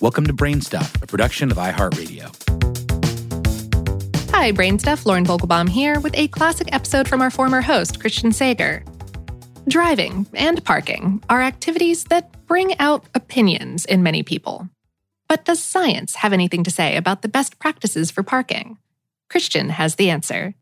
Welcome to Brainstuff, a production of iHeartRadio. Hi, Brainstuff. Lauren Vogelbaum here with a classic episode from our former host, Christian Sager. Driving and parking are activities that bring out opinions in many people. But does science have anything to say about the best practices for parking? Christian has the answer.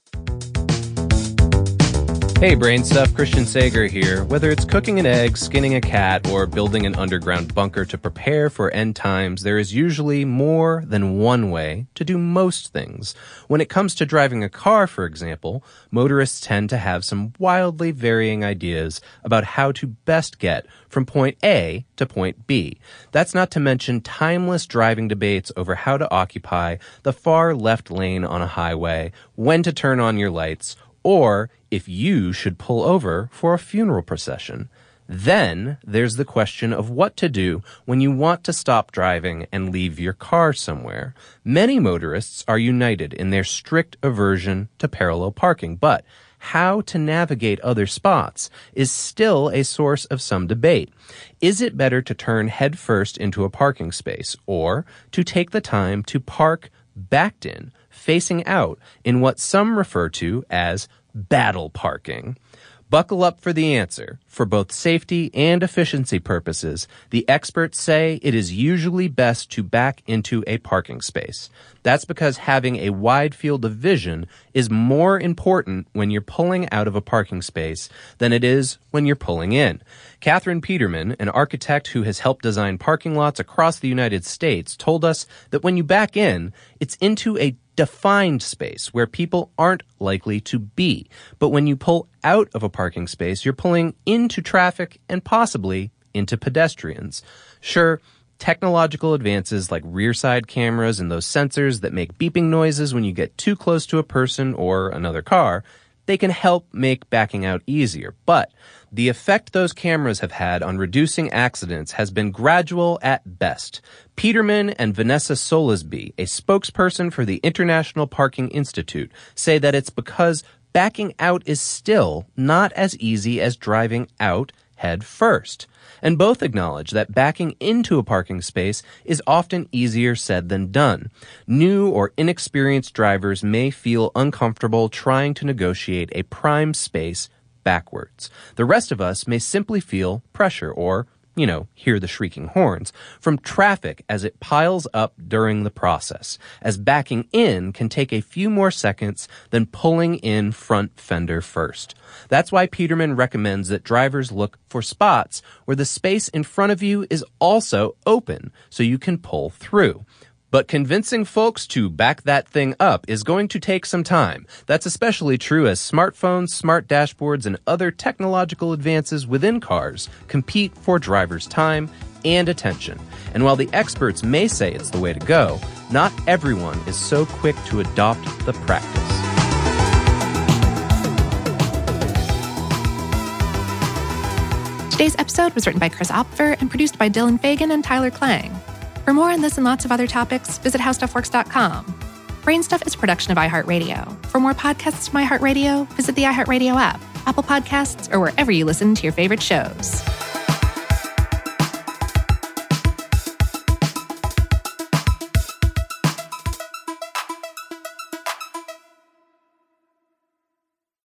Hey, brain stuff, Christian Sager here. Whether it's cooking an egg, skinning a cat, or building an underground bunker to prepare for end times, there is usually more than one way to do most things. When it comes to driving a car, for example, motorists tend to have some wildly varying ideas about how to best get from point A to point B. That's not to mention timeless driving debates over how to occupy the far left lane on a highway, when to turn on your lights, or if you should pull over for a funeral procession. Then there's the question of what to do when you want to stop driving and leave your car somewhere. Many motorists are united in their strict aversion to parallel parking, but how to navigate other spots is still a source of some debate. Is it better to turn headfirst into a parking space or to take the time to park backed in, facing out in what some refer to as battle parking. Buckle up for the answer. For both safety and efficiency purposes, the experts say it is usually best to back into a parking space. That's because having a wide field of vision is more important when you're pulling out of a parking space than it is when you're pulling in. Catherine Peterman, an architect who has helped design parking lots across the United States, told us that when you back in, it's into a defined space where people aren't likely to be. But when you pull out of a parking space, you're pulling into traffic and possibly into pedestrians. Sure, technological advances like rear side cameras and those sensors that make beeping noises when you get too close to a person or another car, they can help make backing out easier. But the effect those cameras have had on reducing accidents has been gradual at best. Peterman and Vanessa Solesbee, a spokesperson for the International Parking Institute, say that it's because backing out is still not as easy as driving out head first. And both acknowledge that backing into a parking space is often easier said than done. New or inexperienced drivers may feel uncomfortable trying to negotiate a prime space backwards. The rest of us may simply feel pressure or, you know, hear the shrieking horns from traffic as it piles up during the process, as backing in can take a few more seconds than pulling in front fender first. That's why Peterman recommends that drivers look for spots where the space in front of you is also open so you can pull through. But convincing folks to back that thing up is going to take some time. That's especially true as smartphones, smart dashboards, and other technological advances within cars compete for drivers' time and attention. And while the experts may say it's the way to go, not everyone is so quick to adopt the practice. Today's episode was written by Chris Opfer and produced by Dylan Fagan and Tyler Klang. For more on this and lots of other topics, visit howstuffworks.com. Brainstuff is a production of iHeartRadio. For more podcasts from iHeartRadio, visit the iHeartRadio app, Apple Podcasts, or wherever you listen to your favorite shows.